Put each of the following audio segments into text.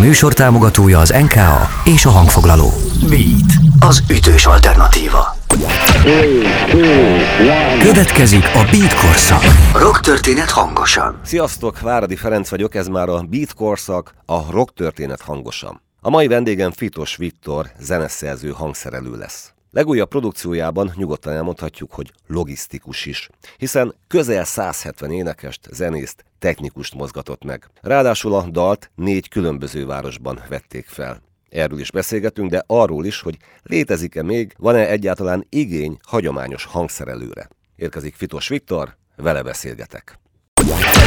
műsor támogatója az NKA és a hangfoglaló. Beat, az ütős alternatíva. Következik a Beat korszak. Rock történet hangosan. Sziasztok, Váradi Ferenc vagyok, ez már a Beat korszak, a rock történet hangosan. A mai vendégem Fitos Viktor, zeneszerző hangszerelő lesz. Legújabb produkciójában nyugodtan elmondhatjuk, hogy logisztikus is, hiszen közel 170 énekest, zenészt, technikust mozgatott meg. Ráadásul a dalt négy különböző városban vették fel. Erről is beszélgetünk, de arról is, hogy létezik-e még, van-e egyáltalán igény hagyományos hangszerelőre. Érkezik Fitos Viktor, vele beszélgetek.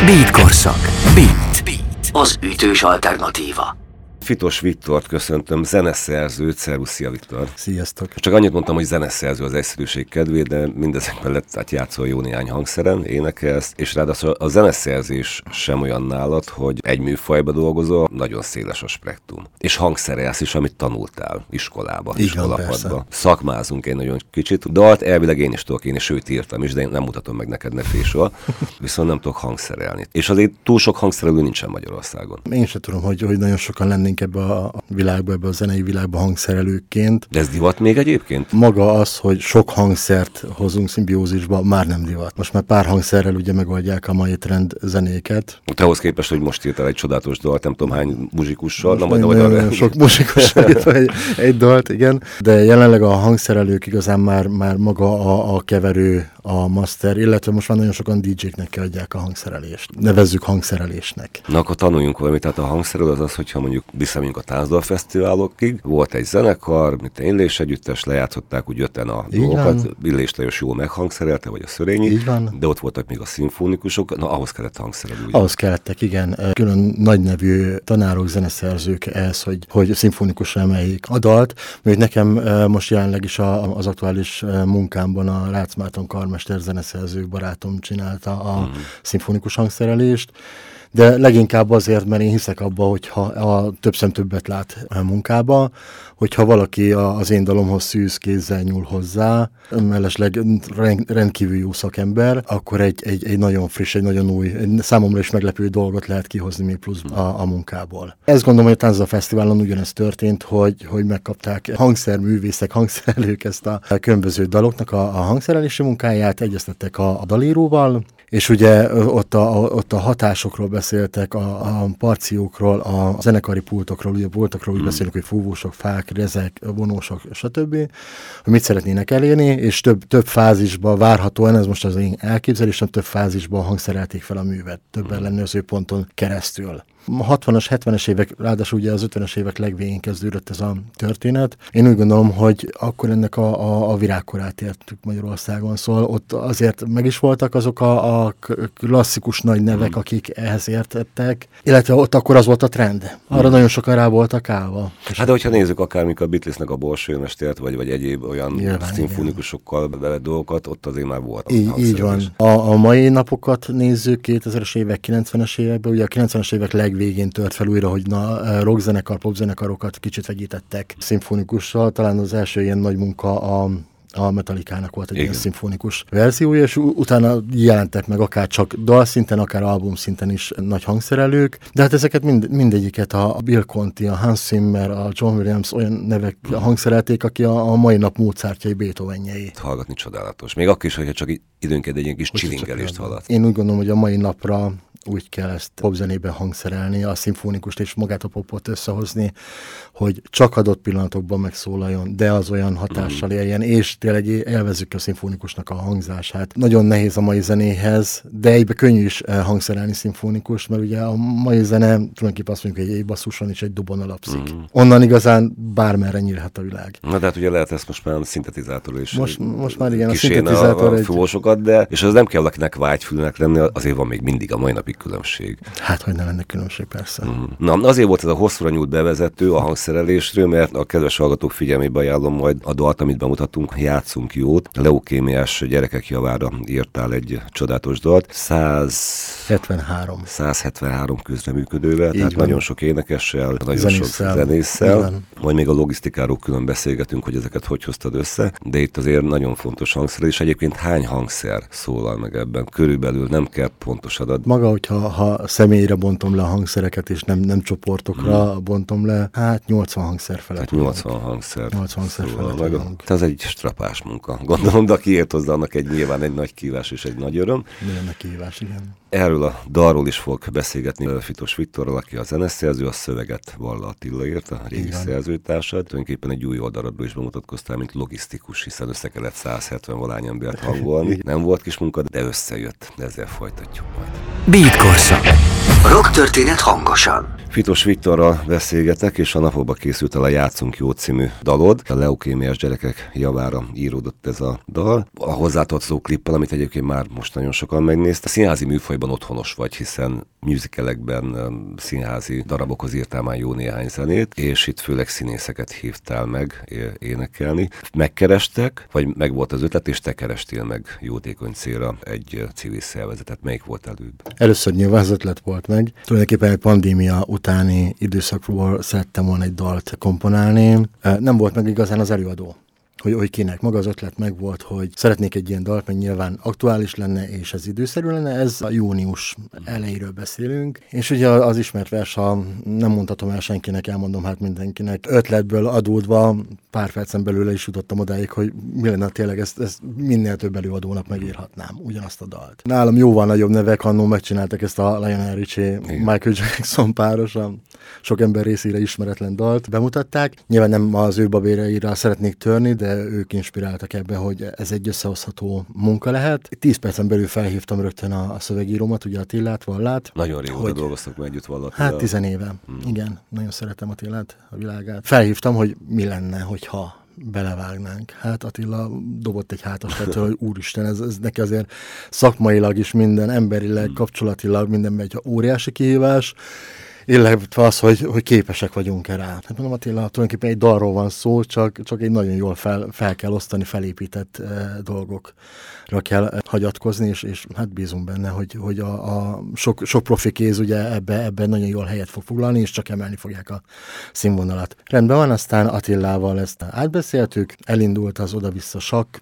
Beat korszak. Beat. Beat. Az ütős alternatíva. Fitos Viktort köszöntöm, zeneszerzőt, szervusz, szia Viktor. Sziasztok. Csak annyit mondtam, hogy zeneszerző az egyszerűség kedvéért, de mindezek mellett tehát játszol jó néhány hangszeren, énekelsz, és ráadásul a zeneszerzés sem olyan nálad, hogy egy műfajba dolgozol, nagyon széles a spektrum. És hangszerelsz is, amit tanultál iskolába, Igen, iskolapadba. Szakmázunk egy nagyon kicsit. Dalt elvileg én is tudok, én is sőt írtam is, de én nem mutatom meg neked ne fésol, viszont nem tudok hangszerelni. És azért túl sok hangszerelő nincsen Magyarországon. Én sem tudom, hogy, hogy nagyon sokan lennénk lennénk ebbe a világba, ebbe a zenei világba hangszerelőként. De ez divat még egyébként? Maga az, hogy sok hangszert hozunk szimbiózisba, már nem divat. Most már pár hangszerrel ugye megoldják a mai trend zenéket. Te ahhoz képest, hogy most írtál egy csodálatos dalt, nem tudom hány muzsikussal. Na, majd, nagyon, nagyon sok muzsikussal egy, egy dalt, igen. De jelenleg a hangszerelők igazán már, már maga a, a keverő, a master, illetve most már nagyon sokan DJ-knek kiadják a hangszerelést. Nevezzük hangszerelésnek. Na akkor tanuljunk valamit. Tehát a hangszerelő az az, hogyha mondjuk visszamegyünk a Tánzdal Fesztiválokig, volt egy zenekar, mint Illés együttes, lejátszották úgy öten a Így dolgokat, van. Illés Lajos jól meghangszerelte, vagy a Szörényi, Így van. de ott voltak még a szimfonikusok, na ahhoz kellett hangszerelő. Ahhoz kellettek, igen. Külön nagy nevű tanárok, zeneszerzők ehhez, hogy, hogy szimfonikusra emeljék a dalt, mert nekem most jelenleg is a, az aktuális munkámban a Rácz Márton karmester zeneszerző barátom csinálta a mm. szimfonikus hangszerelést, de leginkább azért, mert én hiszek abba, hogyha a több szem többet lát a munkába, hogyha valaki az én dalomhoz szűz kézzel nyúl hozzá, mellesleg rendkívül jó szakember, akkor egy, egy, egy nagyon friss, egy nagyon új, egy számomra is meglepő dolgot lehet kihozni még plusz a, a munkából. Ezt gondolom, hogy a Tánza Fesztiválon ugyanezt történt, hogy, hogy megkapták hangszerművészek, hangszerelők ezt a, a különböző daloknak a, a hangszerelési munkáját, egyeztettek a, a dalíróval, és ugye ott a, ott a hatásokról beszéltek, a, a parciókról, a zenekari pultokról, ugye voltakról úgy hmm. beszélünk, hogy fúvósok, fák, rezek, vonósok, stb., hogy mit szeretnének elérni, és több, több fázisban várhatóan, ez most az én elképzelésem, több fázisban hangszerelték fel a művet, több hmm. ellenőrző ponton keresztül. A 60-as, 70-es évek, ráadásul ugye az 50-es évek legvégén kezdődött ez a történet. Én úgy gondolom, hogy akkor ennek a, a, a virágkorát értük Magyarországon, szóval ott azért meg is voltak azok a, a klasszikus nagy nevek, hmm. akik ehhez értettek, illetve ott akkor az volt a trend. Arra hmm. nagyon sokan rá voltak állva. Hát de hogyha nézzük akár a Beatlesnek a borsómestert, vagy, vagy egyéb olyan szimfonikusokkal bele dolgokat, ott azért már volt. Így, így van. A, a mai napokat nézzük, 2000-es évek, 90-es években, ugye a 90-es évek leg legvégén tört fel újra, hogy na, eh, rockzenekar, popzenekarokat kicsit vegyítettek szimfonikussal. Talán az első ilyen nagy munka a a Metallica-nak volt egy Igen. ilyen szimfonikus verziója, és utána jelentek meg akár csak dalszinten, akár album szinten is nagy hangszerelők, de hát ezeket mind, mindegyiket a Bill Conti, a Hans Zimmer, a John Williams olyan nevek mm. hangszerelték, aki a, a mai nap Mozartjai, Beethovenjei. Hallgatni csodálatos. Még akkor is, hogyha csak időnként egy ilyen kis csilingelést hallat. Én úgy gondolom, hogy a mai napra úgy kell ezt popzenében hangszerelni, a szimfonikust és magát a popot összehozni, hogy csak adott pillanatokban megszólaljon, de az olyan hatással mhm. éljen, és tényleg élvezzük a szimfonikusnak a hangzását. Nagyon nehéz a mai zenéhez, de egybe könnyű is eh, hangszerelni szimfonikus, mert ugye a mai zene tulajdonképpen azt mondjuk, hogy egy basszuson és egy dobon alapszik. Mm. Onnan igazán bármerre nyílhat a világ. Na de hát ugye lehet ezt most már szintetizátor is. Most, most már igen, a szintetizátor a, a egy... de és az nem kell akinek vágyfülnek lenni, azért van még mindig a mai napig különbség. Hát, hogy ne lenne különbség, persze. Mm. Na, azért volt ez a hosszúra nyúlt bevezető a hangszerelésről, mert a kedves hallgatók figyelmébe ajánlom majd a dalt, amit bemutatunk, játszunk jót. Leukémiás gyerekek javára írtál egy csodálatos dalt. 173. 173 közreműködővel, Így tehát van. nagyon sok énekessel, nagyon zenésszel. sok zenésszel. Majd még a logisztikáról külön beszélgetünk, hogy ezeket hogy hoztad össze, de itt azért nagyon fontos hangszer, és egyébként hány hangszer szólal meg ebben? Körülbelül nem kell pontos adat. Maga, hogy hogyha ha személyre bontom le a hangszereket, és nem, nem csoportokra hmm. bontom le, hát 80 hangszer felett. Tehát 80 hangszer. 80 hangszer szóval felett. Meg, ez egy strapás munka. Gondolom, de aki ért hozzá, annak egy nyilván egy nagy kívás és egy nagy öröm. Milyen kívás, igen. Erről a dalról is fog beszélgetni Fitos Viktorral, aki a zeneszerző, a szöveget Valla Attila írt, a régi Igen. szerzőtársad. Tulajdonképpen egy új oldaladból is bemutatkoztál, mint logisztikus, hiszen össze kellett 170 valány embert hangolni. Nem volt kis munka, de összejött. De ezzel folytatjuk majd. Beat Korszak. Rock történet hangosan. Fitos Viktorral beszélgetek, és a napokban készült el a Játszunk Jó című dalod. A leukémiás gyerekek javára íródott ez a dal. A hozzátartozó klippel, amit egyébként már most nagyon sokan megnézte. A színházi műfajban otthonos vagy, hiszen musicalekben, színházi darabokhoz írtál már jó néhány zenét, és itt főleg színészeket hívtál meg énekelni. Megkerestek, vagy meg volt az ötlet, és te kerestél meg jótékony célra egy civil szervezetet. Melyik volt előbb? Először nyilván az ötlet volt meg. Tulajdonképpen egy pandémia utáni időszakból szerettem volna egy dalt komponálni. Nem volt meg igazán az előadó hogy, hogy kinek maga az ötlet meg volt, hogy szeretnék egy ilyen dalt, mert nyilván aktuális lenne, és ez időszerű lenne, ez a június elejéről beszélünk, és ugye az ismert vers, ha nem mondhatom el senkinek, elmondom hát mindenkinek, ötletből adódva pár percen belül is jutottam odáig, hogy mi lenne tényleg, ezt, ezt minél több előadónak megírhatnám, ugyanazt a dalt. Nálam jóval nagyobb nevek annó megcsináltak ezt a Lionel Richie, Michael Jackson párosan, sok ember részére ismeretlen dalt bemutatták. Nyilván nem az ő babéreira szeretnék törni, de ők inspiráltak ebbe, hogy ez egy összehozható munka lehet. Tíz percen belül felhívtam rögtön a, a szövegírómat, ugye Attillát, Vallát. Nagyon régóta hogy, dolgoztak meg együtt valaki. Hát tizen éve. Hmm. Igen, nagyon szeretem Attillát, a világát. Felhívtam, hogy mi lenne, hogyha belevágnánk. Hát Attila dobott egy hátas, tehát, hogy úristen, ez, ez neki azért szakmailag is minden, emberileg, hmm. kapcsolatilag minden egy óriási kihívás, illetve az, hogy, hogy képesek vagyunk-e rá. Hát mondom, Attila, tulajdonképpen egy dalról van szó, csak, csak egy nagyon jól fel, fel kell osztani, felépített e, dolgokra kell e, hagyatkozni, és, és hát bízunk benne, hogy, hogy a, a sok, sok profi kéz ugye ebbe, ebbe nagyon jól helyet fog foglalni, és csak emelni fogják a színvonalat. Rendben van, aztán Attilával ezt átbeszéltük, elindult az oda-vissza sakk,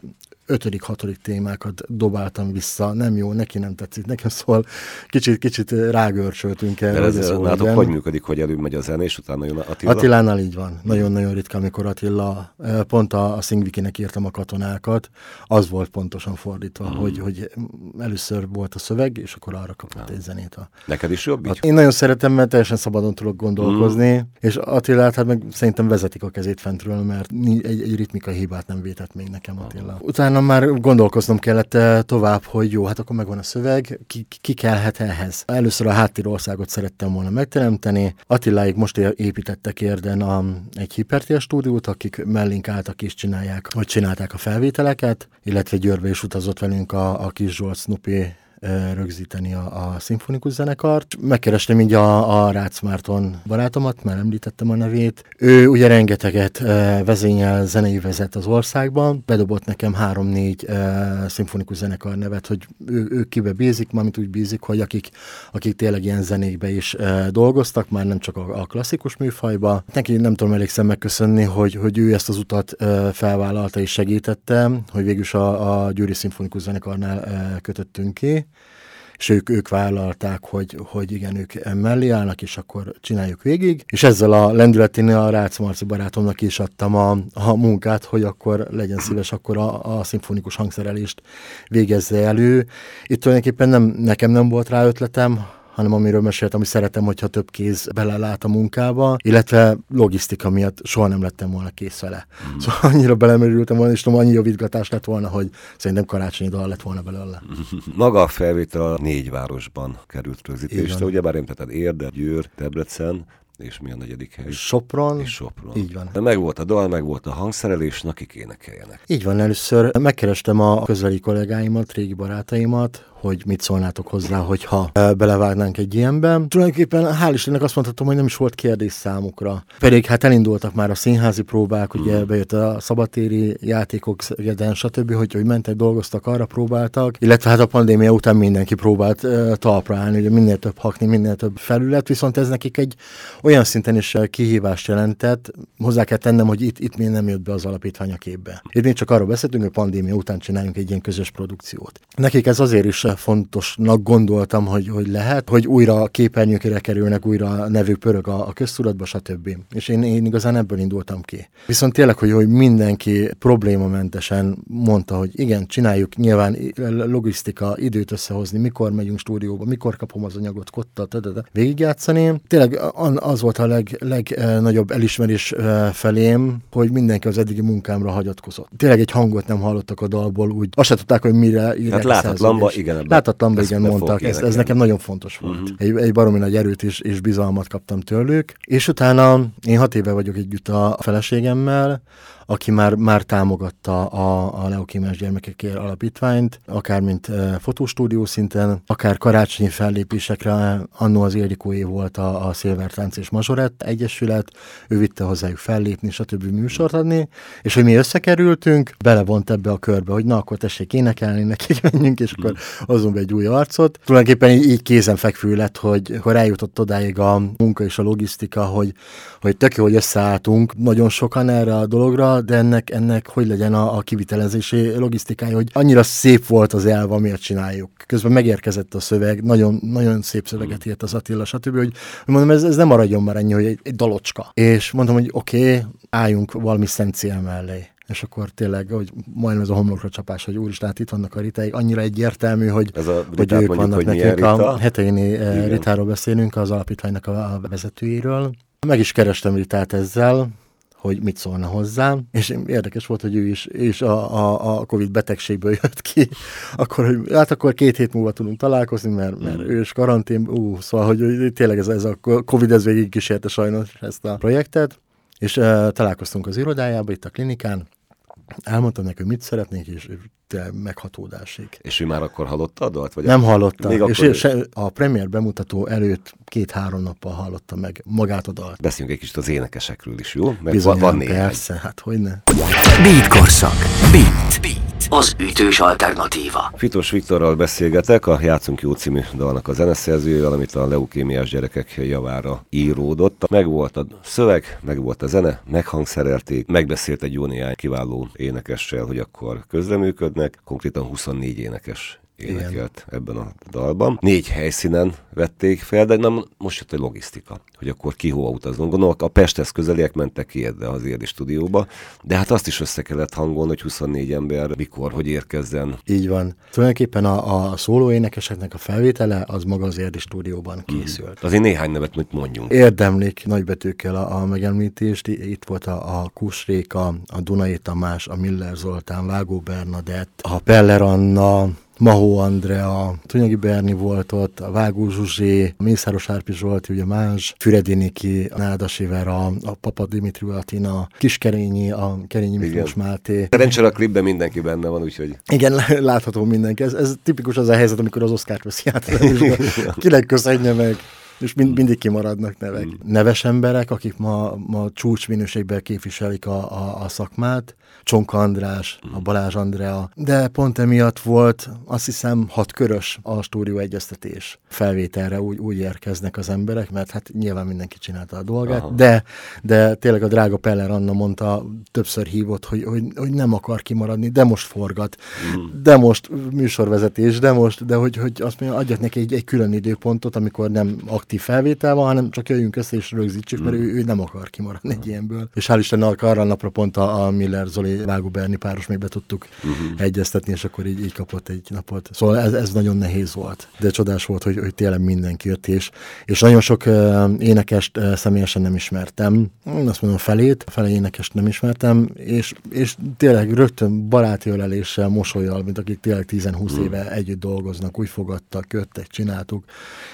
ötödik, hatodik témákat dobáltam vissza, nem jó, neki nem tetszik, nekem szóval kicsit, kicsit rágörcsöltünk el. De ez, ez nálatok hogy működik, hogy előbb megy a zene, és utána jön Attila? Attilánál így van. Nagyon-nagyon ritka, amikor Attila, eh, pont a, a Szingvikinek írtam a katonákat, az volt pontosan fordítva, mm. hogy, hogy először volt a szöveg, és akkor arra kapott ja. egy zenét. A, Neked is jobb így? Én nagyon szeretem, mert teljesen szabadon tudok gondolkozni, mm. és Attilát hát meg szerintem vezetik a kezét fentről, mert egy, egy ritmikai hibát nem vétett még nekem Attila. Utána már gondolkoznom kellett eh, tovább, hogy jó, hát akkor megvan a szöveg, ki, ki kellhet ehhez. Először a háttérországot szerettem volna megteremteni. Attiláig most építettek érden a, egy hipertér stúdiót, akik mellénk álltak és csinálják, vagy csinálták a felvételeket, illetve Győrbe is utazott velünk a, a kis Zsolt Snoopy rögzíteni a, a szimfonikus zenekart. Megkerestem így a, a Rácz Márton barátomat, már említettem a nevét. Ő ugye rengeteget vezényel, zenei vezet az országban, bedobott nekem három-négy szimfonikus zenekar nevet, hogy ő, ő kibe bízik, mármint úgy bízik, hogy akik, akik tényleg ilyen zenékbe is dolgoztak, már nem csak a, a klasszikus műfajba. Neki nem tudom elégszer megköszönni, hogy, hogy ő ezt az utat felvállalta és segítette, hogy végülis a, a Győri Szimfonikus Zenekarnál kötöttünk ki és ők, ők vállalták, hogy, hogy igen, ők mellé állnak, és akkor csináljuk végig. És ezzel a lendületénél a Rácz Marci barátomnak is adtam a, a munkát, hogy akkor legyen szíves, akkor a, a szimfonikus hangszerelést végezze elő. Itt tulajdonképpen nem, nekem nem volt rá ötletem, hanem amiről meséltem, hogy szeretem, hogyha több kéz belelát a munkába, illetve logisztika miatt soha nem lettem volna kész vele. Mm. Szóval annyira belemerültem volna, és tudom, annyi javítgatás lett volna, hogy szerintem karácsonyi dal lett volna belőle. Maga a felvétel a négy városban került rögzítésre, ugyebár említetted Érde, Győr, Debrecen, és mi a negyedik hely? Sopron. És Sopron. Így van. De meg volt a dal, meg volt a hangszerelés, akik énekeljenek. Így van, először megkerestem a közeli kollégáimat, régi barátaimat, hogy mit szólnátok hozzá, hogyha belevágnánk egy ilyenbe. Tulajdonképpen hál' Istennek azt mondhatom, hogy nem is volt kérdés számukra. Pedig hát elindultak már a színházi próbák, ugye mm. bejött a szabatéri játékok, Szegeden, stb., hogy, hogy mentek, dolgoztak, arra próbáltak, illetve hát a pandémia után mindenki próbált uh, talpra állni, ugye minél több hakni, minél több felület, viszont ez nekik egy olyan szinten is kihívást jelentett, hozzá kell tennem, hogy itt, itt még nem jött be az alapítvány a képbe. Itt még csak arról beszéltünk, hogy pandémia után csináljunk egy ilyen közös produkciót. Nekik ez azért is fontosnak gondoltam, hogy, hogy lehet, hogy újra képernyőkére kerülnek, újra nevük pörög a, a köztudatba, stb. És én, én igazán ebből indultam ki. Viszont tényleg, hogy, hogy mindenki problémamentesen mondta, hogy igen, csináljuk, nyilván logisztika, időt összehozni, mikor megyünk stúdióba, mikor kapom az anyagot, kotta, végigjátszani. Tényleg az volt a leg, legnagyobb elismerés felém, hogy mindenki az eddigi munkámra hagyatkozott. Tényleg egy hangot nem hallottak a dalból, úgy azt se tudták, hogy mire írják Hát láthatatlanba, igen. Láthatatlanba, igen, mondtak. Ez, ez nekem nagyon fontos volt. Uh-huh. Egy, egy baromi nagy erőt és, és bizalmat kaptam tőlük. És utána én hat éve vagyok együtt a feleségemmel, aki már, már támogatta a, a leukémiás gyermekekért alapítványt, akár mint e, fotostúdió szinten, akár karácsonyi fellépésekre, annó az Ildikóé volt a, a Szilvertánc és Mazsorett Egyesület, ő vitte hozzájuk fellépni, stb. műsort adni, és hogy mi összekerültünk, belevont ebbe a körbe, hogy na, akkor tessék énekelni, nekik menjünk, és akkor hozunk egy új arcot. Tulajdonképpen így, így kézenfekvő lett, hogy, hogy eljutott odáig a munka és a logisztika, hogy, hogy tök jó, hogy összeálltunk nagyon sokan erre a dologra, de ennek, ennek hogy legyen a, a kivitelezési logisztikája, hogy annyira szép volt az elv, amiért csináljuk. Közben megérkezett a szöveg, nagyon, nagyon szép szöveget írt az Attila, stb., hogy mondom, ez, ez nem maradjon már ennyi, hogy egy, egy dalocska. És mondtam, hogy oké, okay, álljunk valami szent cél mellé és akkor tényleg, hogy majdnem ez a homlokra csapás, hogy úristen, hát itt vannak a ritáik, annyira egyértelmű, hogy, ez a hogy ők vannak hogy nekünk. Rita? A Heteini eh, Ritáról beszélünk, az alapítványnak a vezetőjéről. Meg is kerestem Ritát ezzel, hogy mit szólna hozzám, és érdekes volt, hogy ő is, ő is a, a, a Covid betegségből jött ki, akkor, hogy, hát akkor két hét múlva tudunk találkozni, mert, mert mm. ő is karantén, ú, szóval, hogy, hogy tényleg ez, ez a Covid ez végig kísérte sajnos ezt a projektet, és uh, találkoztunk az irodájába, itt a klinikán, elmondtam neki, hogy mit szeretnék, és meghatódásig. És ő már akkor hallotta a dalt? Vagy nem hallotta. Még és akkor... se, a premier bemutató előtt két-három nappal hallotta meg magát a dalt. Beszéljünk egy kicsit az énekesekről is, jó? Mert Bizony, van, van persze, hát hogy ne. Beat korszak. Beat. Beat az ütős alternatíva. Fitos Viktorral beszélgetek, a Játszunk jó című dalnak a zeneszerzőjével, amit a leukémiás gyerekek javára íródott. Meg volt a szöveg, meg volt a zene, meghangszerelték, megbeszélt egy jó néhány kiváló énekessel, hogy akkor közreműködnek, konkrétan 24 énekes énekelt Igen. ebben a dalban. Négy helyszínen vették fel, de nem, most jött egy logisztika, hogy akkor ki hova utazzon. Gondolom, a Pesthez közeliek mentek ki ebbe az érdi stúdióba, de hát azt is össze kellett hangolni, hogy 24 ember mikor, hogy érkezzen. Így van. Tulajdonképpen a, a szóló énekeseknek a felvétele az maga az érdi stúdióban mhm. készült. Mm. Azért néhány nevet mit mondjunk. Érdemlik nagybetűkkel a, a megemlítést. Itt volt a, a Kusréka, a Dunai Tamás, a Miller Zoltán, Vágó Bernadett, a Peller Anna, Mahó Andrea, Tunyagi Berni volt ott, a Vágó Zsuzsé, a Mészáros Árpi Zsolti, ugye Más, Füredi Niki, Nádas Ivera, a Papa Dimitri Latina, Kiskerényi, a Kerényi Miklós Máté. Szerencsére a klipben mindenki benne van, úgyhogy... Igen, látható mindenki. Ez, ez tipikus az a helyzet, amikor az Oszkárt veszi át. Kinek köszönje meg és mind, mindig kimaradnak nevek. Mm. Neves emberek, akik ma, ma csúcsminőségben képviselik a, a, a szakmát, Csonka András, a mm. Balázs Andrea, de pont emiatt volt azt hiszem hat körös a stúdió egyeztetés. Felvételre úgy, úgy érkeznek az emberek, mert hát nyilván mindenki csinálta a dolgát, de, de tényleg a drága Peller Anna mondta, többször hívott, hogy, hogy, hogy nem akar kimaradni, de most forgat, mm. de most műsorvezetés, de most, de hogy, hogy azt mondja, adjak neki egy, egy külön időpontot, amikor nem aktív felvétel van, hanem csak jöjjünk össze és rögzítsük, mm. mert ő, ő nem akar kimaradni egy ilyenből. És hál' Istennek arra a napra pont a, a Miller Zoli Vágó Berni páros még be tudtuk uh-huh. egyeztetni, és akkor így, így kapott egy napot. Szóval ez, ez nagyon nehéz volt. De csodás volt, hogy, hogy tényleg mindenki jött, és, és nagyon sok uh, énekest uh, személyesen nem ismertem. Azt mondom, felét, fele énekest nem ismertem, és, és tényleg rögtön baráti öleléssel, mosolyal, mint akik tényleg 10-20 uh-huh. Mhm. éve együtt dolgoznak, úgy fogadtak, jöttek, csináltuk,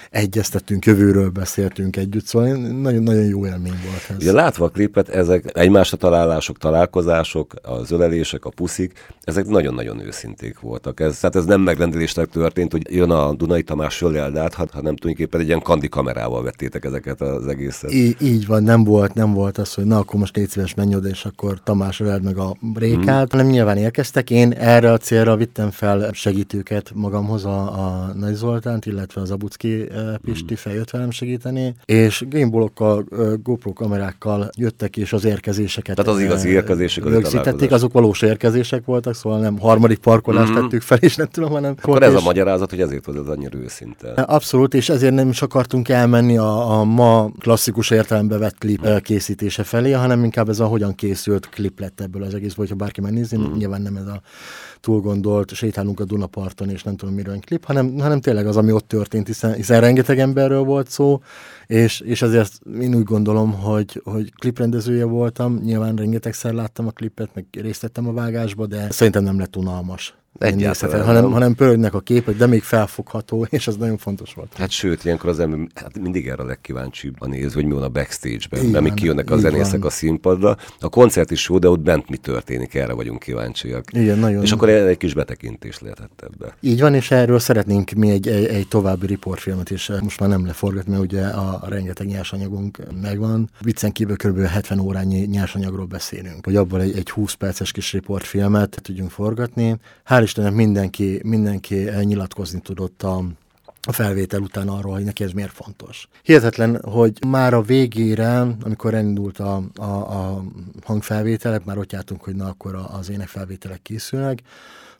egyeztettünk, jövőről beszéltünk együtt, szóval nagyon, nagyon jó élmény volt ez. Ugye látva a klipet, ezek egymásra találások, találkozások, az ölelések, a puszik, ezek nagyon-nagyon őszinték voltak. Ez, tehát ez nem megrendelésnek történt, hogy jön a Dunai Tamás Söldát, hanem tulajdonképpen egy ilyen kandi kamerával vettétek ezeket az egészet. Í- így van, nem volt, nem volt az, hogy na akkor most légy szíves menj oda, és akkor Tamás öleld meg a rékát, hmm. hanem nyilván érkeztek. Én erre a célra vittem fel segítőket magamhoz, a, a Nagy Zoltánt, illetve az Abucki Pisti hmm. velem segíteni, és gameblokkal, GoPro kamerákkal jöttek, és az érkezéseket Tehát az igazi érkezések rögzítették, azok valós érkezések voltak, szóval nem harmadik parkolást mm-hmm. tettük fel, és nem tudom, hanem... Akkor ez a magyarázat, hogy ezért volt ez annyira őszinte. Abszolút, és ezért nem is akartunk elmenni a, a ma klasszikus értelembe vett klip mm. készítése felé, hanem inkább ez a hogyan készült klip lett ebből az egész, hogyha bárki megnézi, mm. nyilván nem ez a túl gondolt, sétálunk a Dunaparton, és nem tudom miről klip, hanem, hanem tényleg az, ami ott történt, hiszen, hiszen rengeteg emberről volt szó, és, és azért én úgy gondolom, hogy, hogy kliprendezője voltam, nyilván rengetegszer láttam a klipet, meg részt vettem a vágásba, de szerintem nem lett unalmas. Egyáltalán. Hanem, hanem pörögnek a képek, de még felfogható, és ez nagyon fontos volt. Hát sőt, ilyenkor az ember hát mindig erre a legkíváncsibb a néz, hogy mi van a backstage-ben, amíg kijönnek a zenészek van. a színpadra. A koncert is jó, de ott bent mi történik, erre vagyunk kíváncsiak. Igen, nagyon. És akkor egy kis betekintés lehetett ebbe. Így van, és erről szeretnénk mi egy, egy, egy további riportfilmet is most már nem leforgatni, mert ugye a rengeteg nyersanyagunk megvan. Viccen kívül kb. 70 órányi nyersanyagról beszélünk, hogy abból egy, egy 20 perces kis riportfilmet tudjunk forgatni. Hál' Istennek mindenki, mindenki nyilatkozni tudott a, a felvétel után arról, hogy neki ez miért fontos. Hihetetlen, hogy már a végére, amikor elindult a, a, a hangfelvételek, már ott jártunk, hogy na akkor az énekfelvételek készülnek,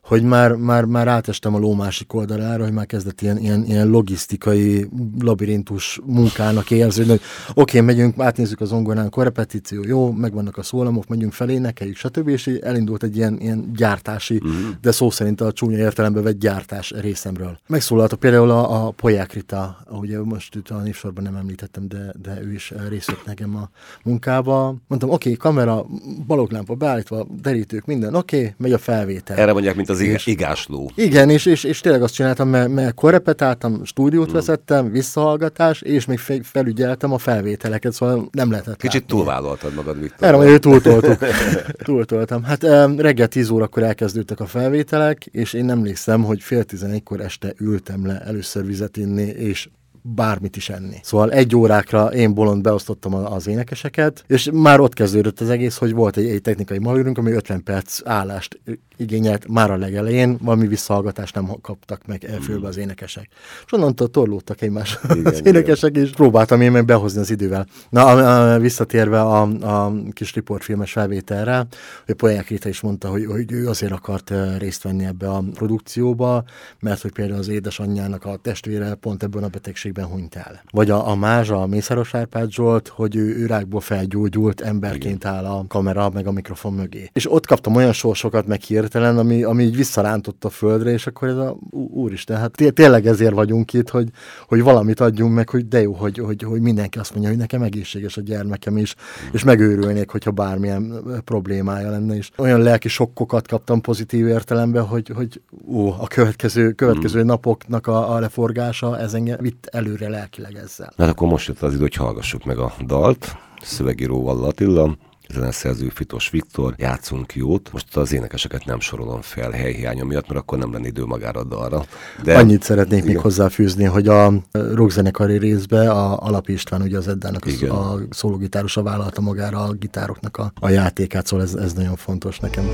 hogy már, már, már átestem a ló másik oldalára, hogy már kezdett ilyen, ilyen, ilyen logisztikai labirintus munkának érződni, hogy oké, okay, megyünk, átnézzük az ongorán, korrepetíció, jó, megvannak a szólamok, megyünk felé, nekeljük, stb. És elindult egy ilyen, ilyen gyártási, mm. de szó szerint a csúnya értelembe vett gyártás részemről. Megszólaltak például a, a Poják Rita, ugye most itt a névsorban nem említettem, de, de ő is részt vett nekem a munkába. Mondtam, oké, okay, kamera, baloglámpa beállítva, derítők, minden, oké, okay, megy a felvétel. Erre mondják, mint az az és, igásló. Igen, és, és, és tényleg azt csináltam, mert, mert korrepetáltam, stúdiót mm. vezettem, visszahallgatás, és még felügyeltem a felvételeket, szóval nem lehetett Kicsit látni. túlvállaltad magad, Viktor. Erre majd túltoltuk. túltoltam. Hát reggel 10 órakor elkezdődtek a felvételek, és én emlékszem, hogy fél tizenegykor este ültem le először vizet inni, és bármit is enni. Szóval egy órákra én bolond beosztottam az énekeseket, és már ott kezdődött az egész, hogy volt egy, egy technikai malőrünk, ami 50 perc állást igényelt már a legelején, valami visszahallgatást nem kaptak meg főbe az énekesek. És onnantól torlódtak egymás igen, az énekesek, igen. és próbáltam én meg behozni az idővel. Na, a, a, visszatérve a, a kis riportfilmes felvételre, hogy Polyák Rita is mondta, hogy, hogy ő azért akart részt venni ebbe a produkcióba, mert hogy például az édesanyjának a testvére pont ebben a betegségben hunyt el. Vagy a, a Mázsa, a Mészáros Árpád Zsolt, hogy ő, ő rákból felgyógyult emberként áll a kamera meg a mikrofon mögé. És ott kaptam olyan sorsokat meg hirtelen, ami, ami így visszarántott a földre, és akkor ez a úristen, hát té- tényleg ezért vagyunk itt, hogy, hogy valamit adjunk meg, hogy de jó, hogy, hogy, hogy mindenki azt mondja, hogy nekem egészséges a gyermekem is, és megőrülnék, hogyha bármilyen problémája lenne is. Olyan lelki sokkokat kaptam pozitív értelemben, hogy, hogy ó, a következő, következő mm. napoknak a, a leforgása, ez engem vitt előre lelkileg ezzel. Hát akkor most jött az idő, hogy hallgassuk meg a dalt, szövegíróval Attila, zeneszerző Fitos Viktor, játszunk jót. Most az énekeseket nem sorolom fel helyhiánya miatt, mert akkor nem lenne idő magára a dalra. De... Annyit szeretnék igen. még hozzáfűzni, hogy a rockzenekari részbe a Alap István, ugye az Eddának az, a szólógitárosa vállalta magára a gitároknak a, a játékát, szóval ez, ez nagyon fontos nekem.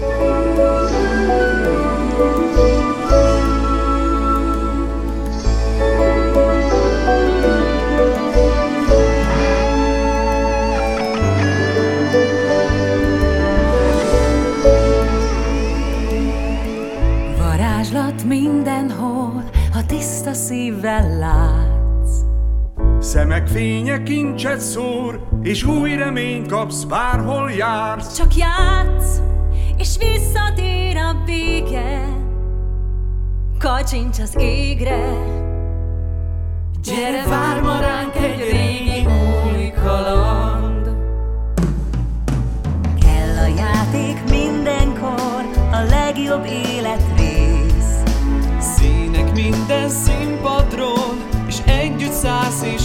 Szemek fénye kincset szór, és új reményt kapsz, bárhol jársz. Csak játsz, és visszatér a béke, kacsincs az égre. Gyere, vár ma ránk egy régi új kaland. Kell a játék mindenkor, a legjobb életrész minden színpadról, és együtt szállsz és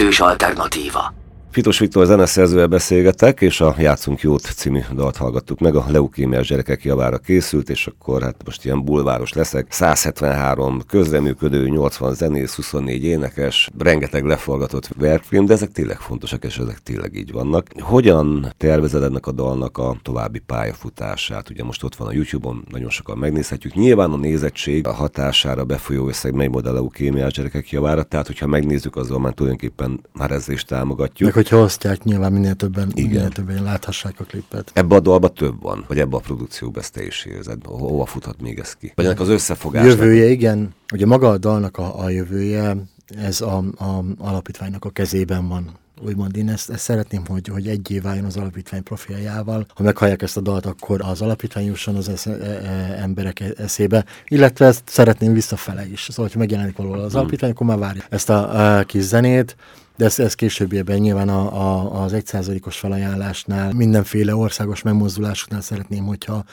Ütős alternatíva. Fitos Viktor zeneszerzővel beszélgetek, és a Játszunk Jót című dalt hallgattuk meg, a leukémiás gyerekek javára készült, és akkor hát most ilyen bulváros leszek. 173 közreműködő, 80 zenész, 24 énekes, rengeteg leforgatott verkfilm, de ezek tényleg fontosak, és ezek tényleg így vannak. Hogyan tervezed ennek a dalnak a további pályafutását? Ugye most ott van a YouTube-on, nagyon sokan megnézhetjük. Nyilván a nézettség a hatására befolyó összeg megy majd a leukémiás gyerekek javára, tehát hogyha megnézzük, azzal már tulajdonképpen már ezzel is támogatjuk. Meg hogyha osztják, nyilván minél többen, Igen. minél többen láthassák a klipet. Ebbe a dalba több van, vagy ebbe a produkcióba ezt te is érzed. Ho- Hova futhat még ez ki? Vagy ennek az összefogásnak? Jövője, igen. Ugye maga a dalnak a, a jövője, ez a, a alapítványnak a kezében van. Úgymond én ezt, ezt szeretném, hogy, hogy egy váljon az alapítvány profiljával. Ha meghallják ezt a dalt, akkor az alapítvány jusson az esze, e, e, emberek eszébe, illetve ezt szeretném visszafele is. Szóval, hogyha megjelenik valahol az alapítvány, akkor már várja ezt a, a kis zenét, de ez, ez későbbiekben nyilván a, a, az egyszázalékos felajánlásnál, mindenféle országos megmozdulásoknál szeretném, hogyha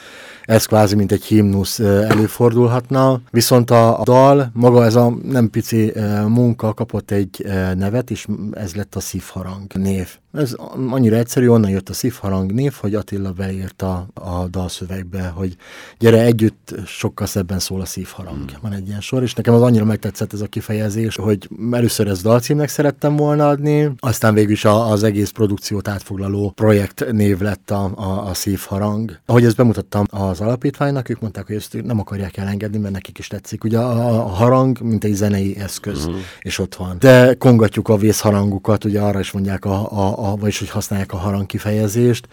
ez kvázi mint egy himnusz előfordulhatna. Viszont a, a dal, maga ez a nem pici munka kapott egy nevet, és ez lett a szívharang név. Ez annyira egyszerű, onnan jött a szívharang név, hogy Attila beírta a dalszövegbe, hogy gyere együtt, sokkal szebben szól a szívharang. Hmm. Van egy ilyen sor, és nekem az annyira megtetszett ez a kifejezés, hogy először ezt dalcímnek szerettem volna adni, aztán végül is az egész produkciót átfoglaló projekt név lett a, a, a szívharang. Ahogy ezt bemutattam az alapítványnak, ők mondták, hogy ezt nem akarják elengedni, mert nekik is tetszik. Ugye a, a harang, mint egy zenei eszköz, uh-huh. és ott van. De kongatjuk a vészharangukat, ugye arra is mondják, a, a, a, vagyis hogy használják a harang kifejezést,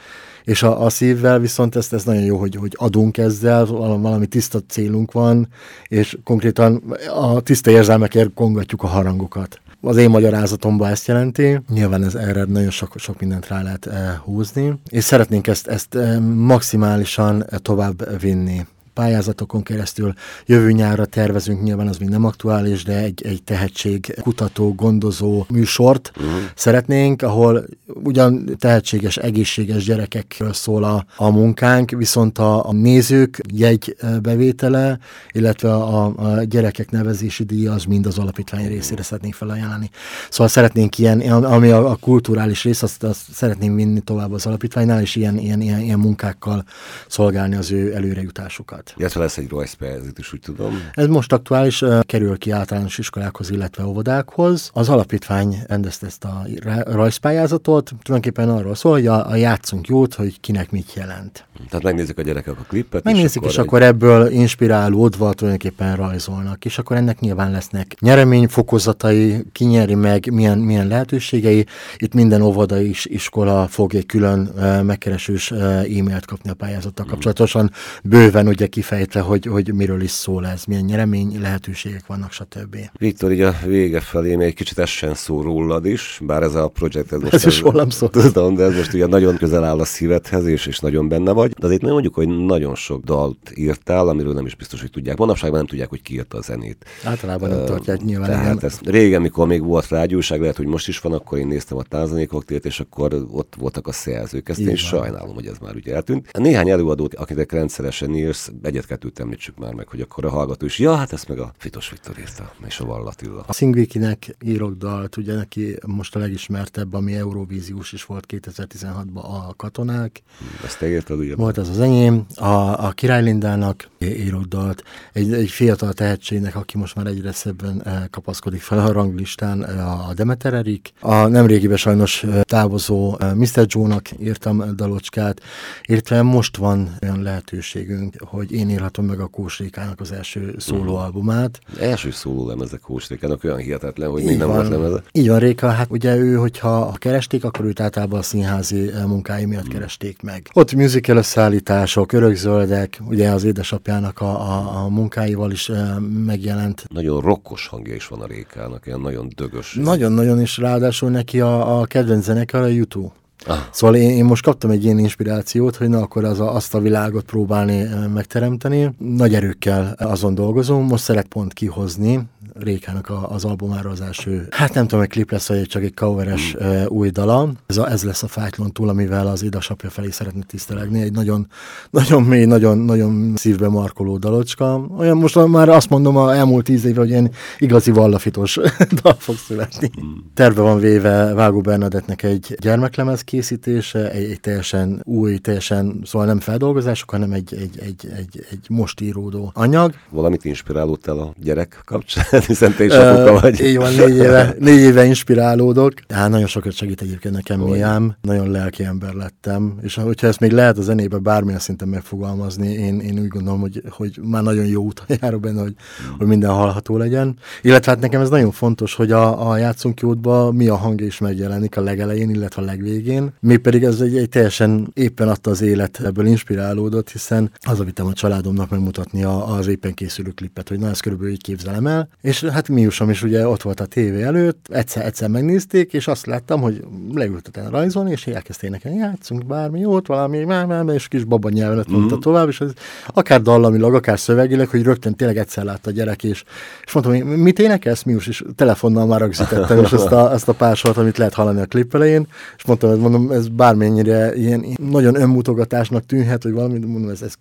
és a, a szívvel viszont ezt, ez nagyon jó, hogy, hogy adunk ezzel, valami tiszta célunk van, és konkrétan a tiszta érzelmekért kongatjuk a harangokat. Az én magyarázatomban ezt jelenti, nyilván ez erre nagyon sok, sok mindent rá lehet eh, húzni, és szeretnénk ezt, ezt eh, maximálisan eh, tovább vinni. Pályázatokon keresztül. Jövő nyárra tervezünk, nyilván az még nem aktuális, de egy, egy tehetség kutató, gondozó műsort uh-huh. szeretnénk, ahol ugyan tehetséges, egészséges gyerekekről szól a, a munkánk, viszont a, a nézők jegybevétele, illetve a, a gyerekek nevezési díja az mind az alapítvány részére szeretnénk felajánlani. Szóval szeretnénk ilyen, ami a, a kulturális rész, azt, azt szeretnénk vinni tovább az alapítványnál, és ilyen, ilyen, ilyen, ilyen munkákkal szolgálni az ő előrejutásukat. Illetve lesz egy rajzpályázat is, úgy tudom. Ez most aktuális, kerül ki általános iskolákhoz, illetve óvodákhoz. Az alapítvány rendezte ezt a rajzpályázatot, tulajdonképpen arról szól, hogy a, a játszunk jót, hogy kinek mit jelent. Tehát megnézik a gyerekek a klippet. Megnézik, és, és akkor, egy... ebből inspirálódva tulajdonképpen rajzolnak, és akkor ennek nyilván lesznek nyereményfokozatai, ki nyeri meg, milyen, milyen lehetőségei. Itt minden óvoda is, iskola fog egy külön megkeresős e-mailt kapni a pályázattal kapcsolatosan, bőven ugye kifejtve, hogy, hogy miről is szól ez, milyen nyeremény lehetőségek vannak, stb. Viktor, így a vége felé még egy kicsit essen szó rólad is, bár ez a projekt... Ez, most ez is rólam szó. Tudom, de ez most ugye nagyon közel áll a szívedhez, és, és nagyon benne vagy. De azért nem mondjuk, hogy nagyon sok dalt írtál, amiről nem is biztos, hogy tudják. Manapság nem tudják, hogy ki írta a zenét. Általában nem uh, tartják nyilván. Tehát ez régen, mikor még volt rágyúság, lehet, hogy most is van, akkor én néztem a Tázani koktélt, és akkor ott voltak a szerzők. Ezt én sajnálom, hogy ez már ugye eltűnt. Néhány előadót, akinek rendszeresen írsz, egyet-kettőt említsük már meg, hogy akkor a hallgató is, ja, hát ezt meg a Fitos Viktor írta, és a Vallatilla. A Szingvikinek írok dalt, ugye neki most a legismertebb, ami Eurovíziós is volt 2016-ban a katonák. Ezt te írtad, ugye? Volt az az enyém. A, a Király Lindának írok dalt. Egy, egy fiatal tehetségnek, aki most már egyre szebben eh, kapaszkodik fel a ranglistán, eh, a Demeter Erik. A nemrégiben sajnos eh, távozó Mr. Joe-nak írtam dalocskát, illetve most van olyan lehetőségünk, hogy én írhatom meg a Kósrékának az első szólóalbumát. Mm. Első szóló lemezek Kósrékának olyan hihetetlen, hogy még nem volt lemeze. Így van, Réka, hát ugye ő, hogyha keresték, akkor őt általában a színházi munkái miatt mm. keresték meg. Ott musical összeállítások, örökzöldek, ugye az édesapjának a, a, a munkáival is e, megjelent. Nagyon rokkos hangja is van a Rékának, ilyen nagyon dögös. Nagyon-nagyon is, ráadásul neki a, a kedvenc zenekar a YouTube. Ah. Szóval én, én most kaptam egy ilyen inspirációt, hogy na akkor az a, azt a világot próbálni megteremteni. Nagy erőkkel azon dolgozom, most szeret pont kihozni Rékának a, az albumára az első, hát nem tudom, hogy klip lesz, vagy csak egy coveres mm. uh, új dala. Ez, a, ez lesz a Fájtlon túl, amivel az édesapja felé szeretne tisztelegni. Egy nagyon, nagyon mély, nagyon, nagyon szívbe markoló dalocska. Olyan most már azt mondom a elmúlt tíz évre, hogy ilyen igazi vallafitos dal fog születni. Mm. Terve van véve Vágó Bernadettnek egy gyermeklemez készítése, egy, egy teljesen új, teljesen, szóval nem feldolgozások, hanem egy, egy, egy, egy, egy most íródó anyag. Valamit inspirálódtál a gyerek kapcsán, hiszen te is apuka vagy. Így van, négy éve, négy éve inspirálódok. Hát nagyon sokat segít egyébként nekem Miám, nagyon lelki ember lettem, és hogyha ezt még lehet a zenébe bármilyen szinten megfogalmazni, én, én úgy gondolom, hogy, hogy már nagyon jó úton járok benne, hogy, hmm. hogy minden hallható legyen. Illetve hát nekem ez nagyon fontos, hogy a, a játszunk jótba mi a hangja is megjelenik a legelején, illetve a legvégén végén, mi pedig ez egy, egy teljesen éppen adta az élet, ebből inspirálódott, hiszen az vittem a családomnak megmutatni a, az éppen készülő klipet, hogy na ezt körülbelül így képzelem el, és hát Miusom is ugye ott volt a tévé előtt, egyszer, egyszer megnézték, és azt láttam, hogy leültetett rajzolni, és elkezdték nekem, játszunk bármi jót, valami, már, már, és kis baba nyelven mondta mm. tovább, és ez akár dallamilag, akár szövegileg, hogy rögtön tényleg egyszer látta a gyerek, és, és mondtam, hogy mit énekelsz, Mius, és telefonnal már rögzítettem, és azt a, azt a pár sort, amit lehet hallani a klip elején, és mondtam, hogy mondom, ez bármennyire ilyen nagyon önmutogatásnak tűnhet, hogy valami, mondom, ez, ez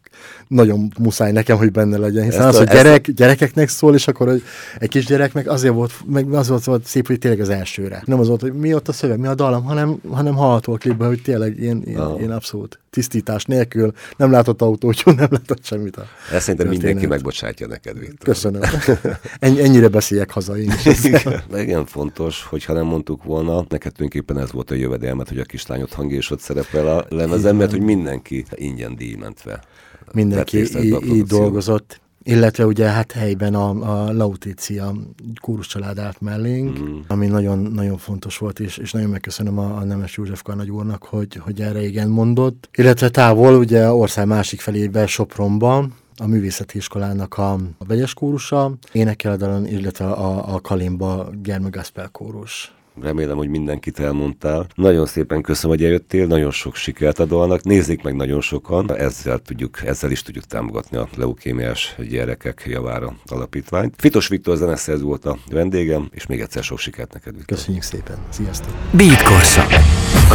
nagyon muszáj nekem, hogy benne legyen, hiszen ezt az, hogy gyerek, ezt... gyerekeknek szól, és akkor hogy egy kis gyerek meg azért volt, meg az volt, volt szép, hogy tényleg az elsőre. Nem az volt, hogy mi ott a szöveg, mi a dalam, hanem, hanem hallható a klipben, hogy tényleg ilyen, ilyen, ah. ilyen abszolút tisztítás nélkül, nem látott autót, nem látott semmit. A Ezt szerintem mindenki megbocsátja neked, Viktor. Köszönöm. Ennyi, ennyire beszéljek haza én is. Igen, igen, fontos, hogyha nem mondtuk volna, neked tulajdonképpen ez volt a jövedelmet, hogy a kislányod hangja is ott szerepel a lemezen, mert hogy mindenki ingyen díjmentve. Mindenki így dolgozott. Illetve ugye hát helyben a, a Lautícia kórus család állt mellénk, mm. ami nagyon, nagyon fontos volt, és, és nagyon megköszönöm a, a Nemes József Karnagy úrnak, hogy, hogy erre igen mondott. Illetve távol, ugye ország másik felébe, Sopronba, a művészeti iskolának a, a vegyes kórusa, énekeldalon, illetve a, a Kalimba Germe Gaspel kórus remélem, hogy mindenkit elmondtál. Nagyon szépen köszönöm, hogy eljöttél, nagyon sok sikert a dalnak, nézzék meg nagyon sokan, ezzel, tudjuk, ezzel is tudjuk támogatni a leukémiás gyerekek javára alapítványt. Fitos Viktor zeneszerző volt a vendégem, és még egyszer sok sikert neked. Viktor. Köszönjük szépen. Sziasztok. Beat korszak.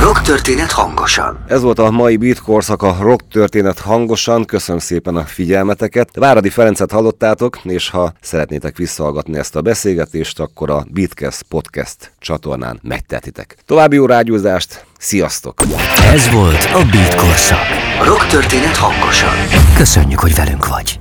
Rock történet hangosan. Ez volt a mai Beat korszak, a rock történet hangosan. Köszönöm szépen a figyelmeteket. Váradi Ferencet hallottátok, és ha szeretnétek visszahallgatni ezt a beszélgetést, akkor a Beatcast podcast csatornán megtehetitek. További jó rágyúzást, sziasztok! Ez volt a Beat korszak. Rock történet hangosan. Köszönjük, hogy velünk vagy.